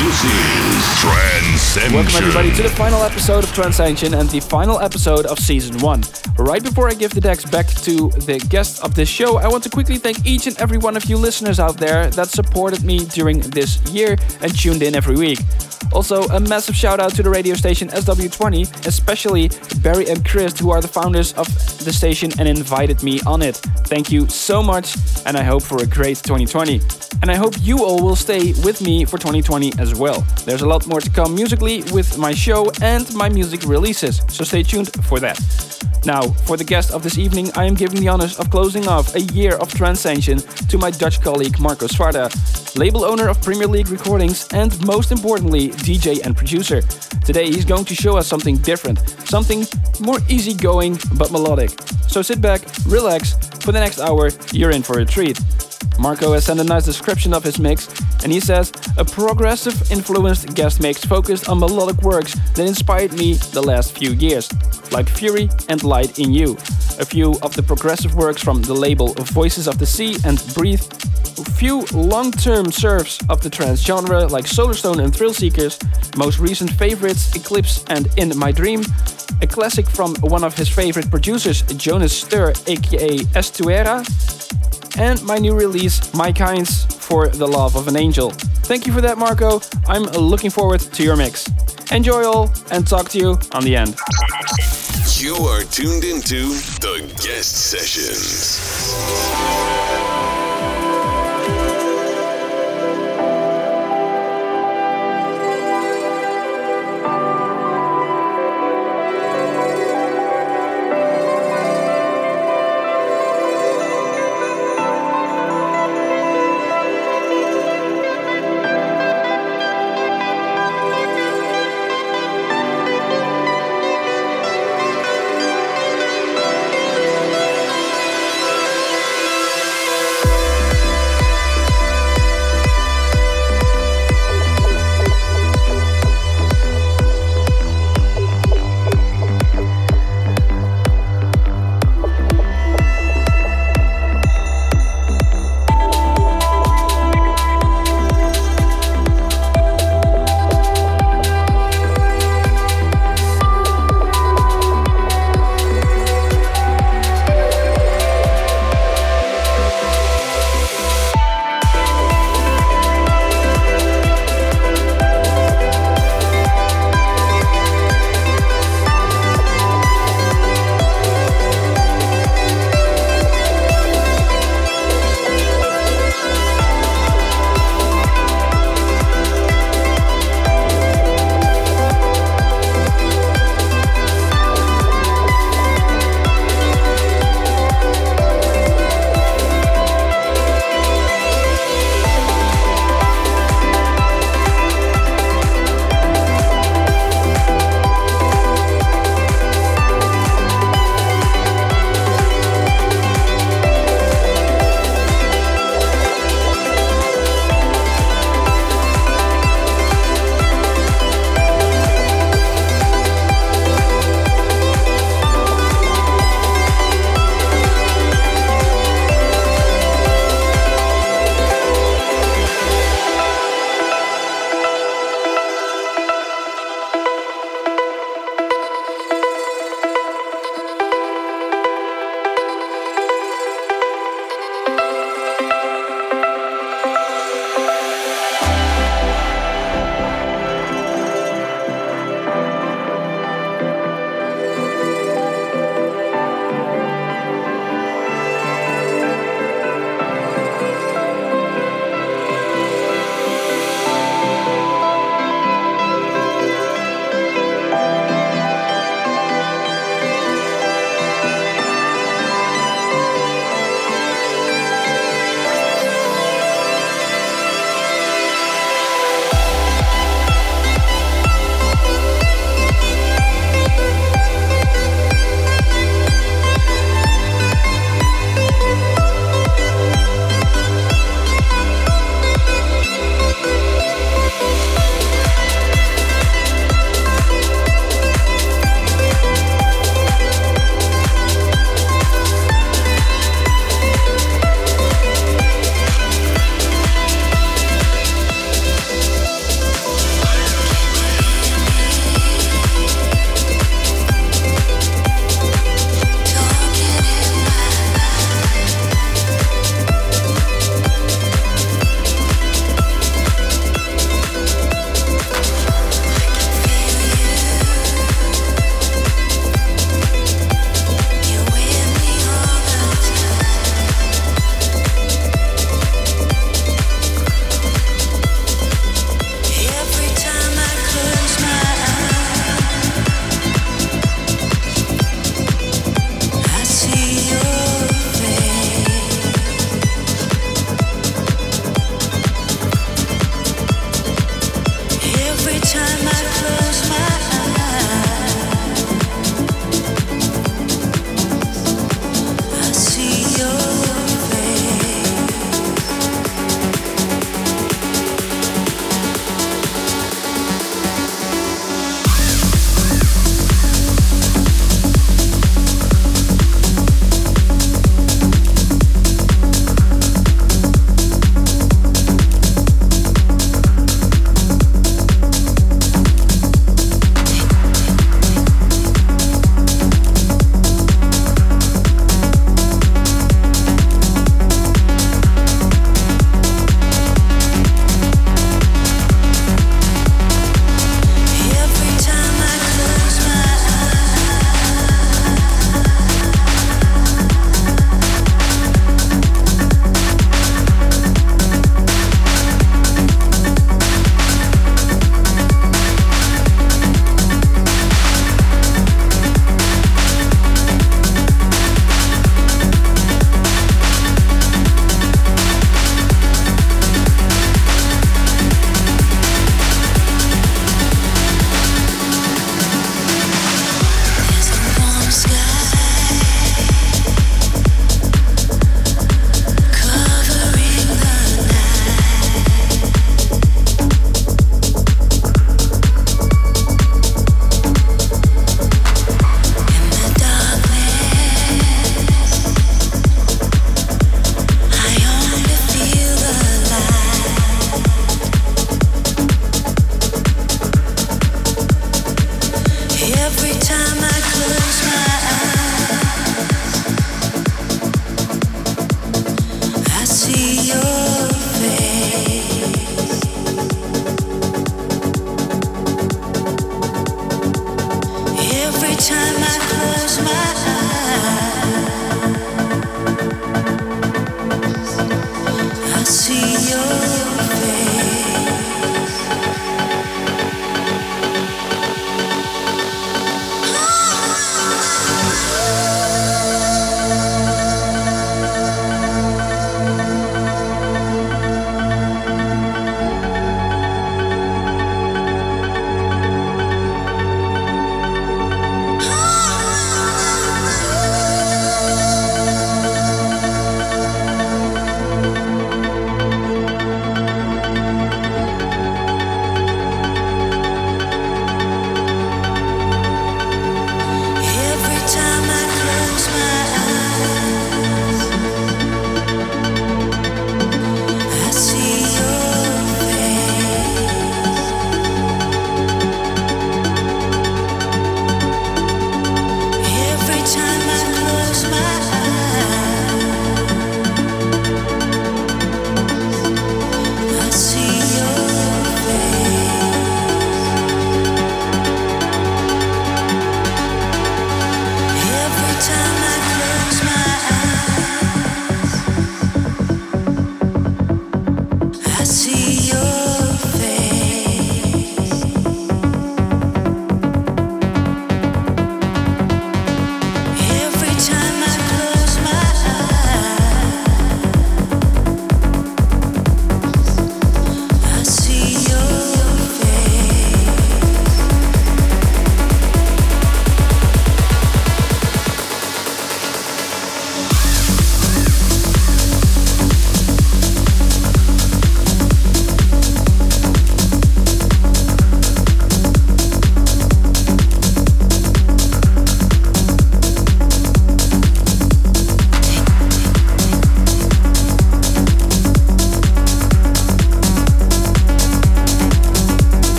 this is Trancescension. Welcome everybody to the final episode of Trancescension and the final episode of season one. Right before I give the decks back to the guests of this show, I want to quickly thank each and every one of you listeners out there that supported me during this year and tuned in every week. Also, a massive shout out to the radio station SW20, especially Barry and Chris, who are the founders of the station and invited me on it. Thank you so much, and I hope for a great 2020. And I hope you all will stay with me for 2020 as well. There's a lot more to come musically with my show and my music releases, so stay tuned for that. Now, for the guest of this evening, I am giving the honors of closing off a year of Trancescension to my Dutch colleague Marco Svarda, label owner of Premier League Recordings and most importantly, DJ and producer. Today he's going to show us something different, something more easygoing but melodic. So sit back, relax, for the next hour, you're in for a treat. Marco has sent a nice description of his mix, and he says, a progressive influenced guest mix focused on melodic works that inspired me the last few years, like Fury and Light in You. A few of the progressive works from the label Voices of the Sea and Breathe. A few long term serves of the trance genre like Solarstone and Thrillseekers. Most recent favorites Eclipse and In My Dream. A classic from one of his favorite producers, Jonas Steur, aka Estuera and my new release, Mykynes, for The Love of an Angel. Thank you for that, Marco. I'm looking forward to your mix. Enjoy all, and talk to you on the end. You are tuned into the guest sessions.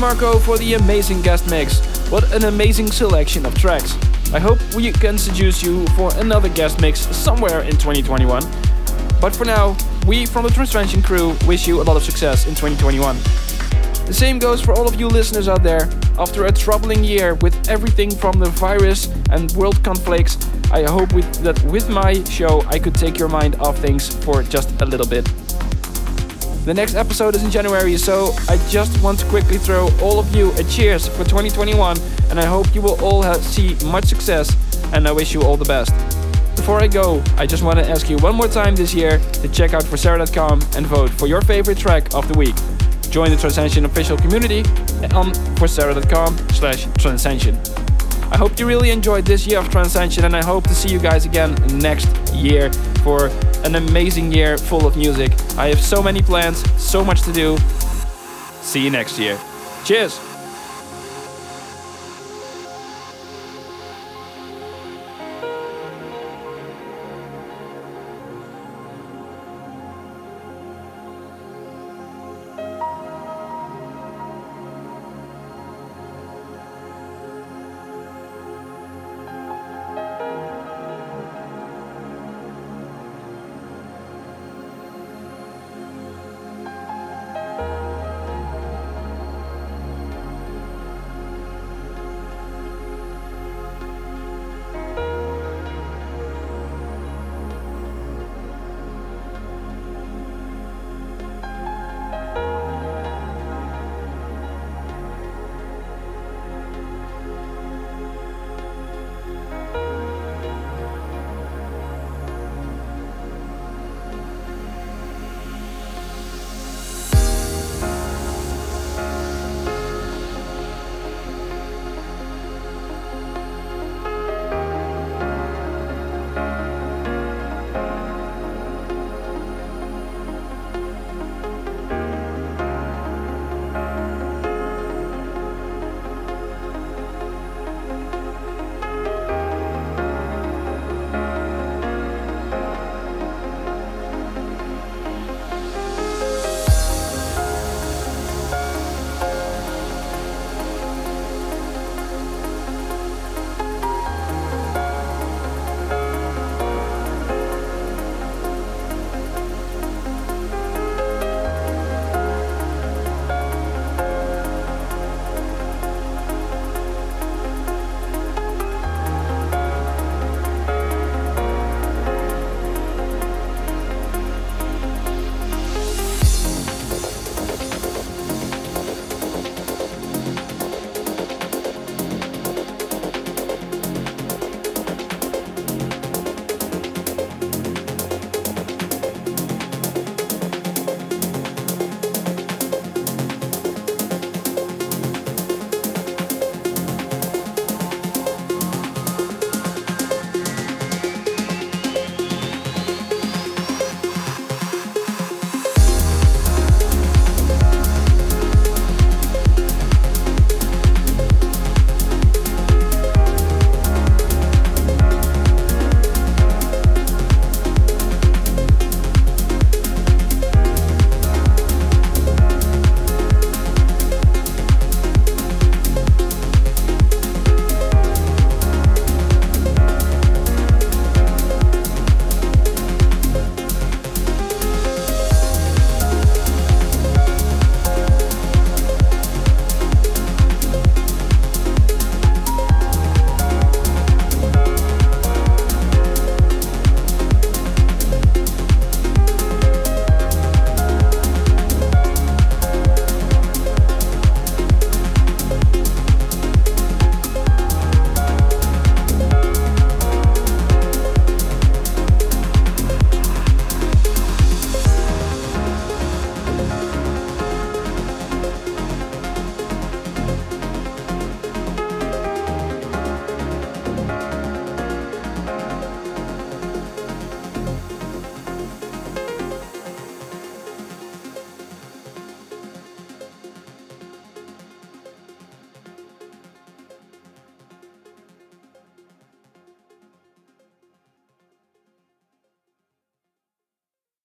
Marco, for the amazing guest mix. What an amazing selection of tracks. I hope we can seduce you for another guest mix somewhere in 2021. But for now, we from the Trancescension crew wish you a lot of success in 2021. The same goes for all of you listeners out there. After a troubling year with everything from the virus and world conflicts, I hope with, that with my show I could take your mind off things for just a little bit. The next episode is in January, so I just want to quickly throw all of you a cheers for 2021, and I hope you will all see much success, and I wish you all the best. Before I go, I just want to ask you one more time this year to check out vorcera.com and vote for your favorite track of the week. Join the Trancescension official community on vorcera.com slash trancescension. I hope you really enjoyed this year of Trancescension and I hope to see you guys again next year for an amazing year full of music. I have so many plans, so much to do. See you next year. Cheers!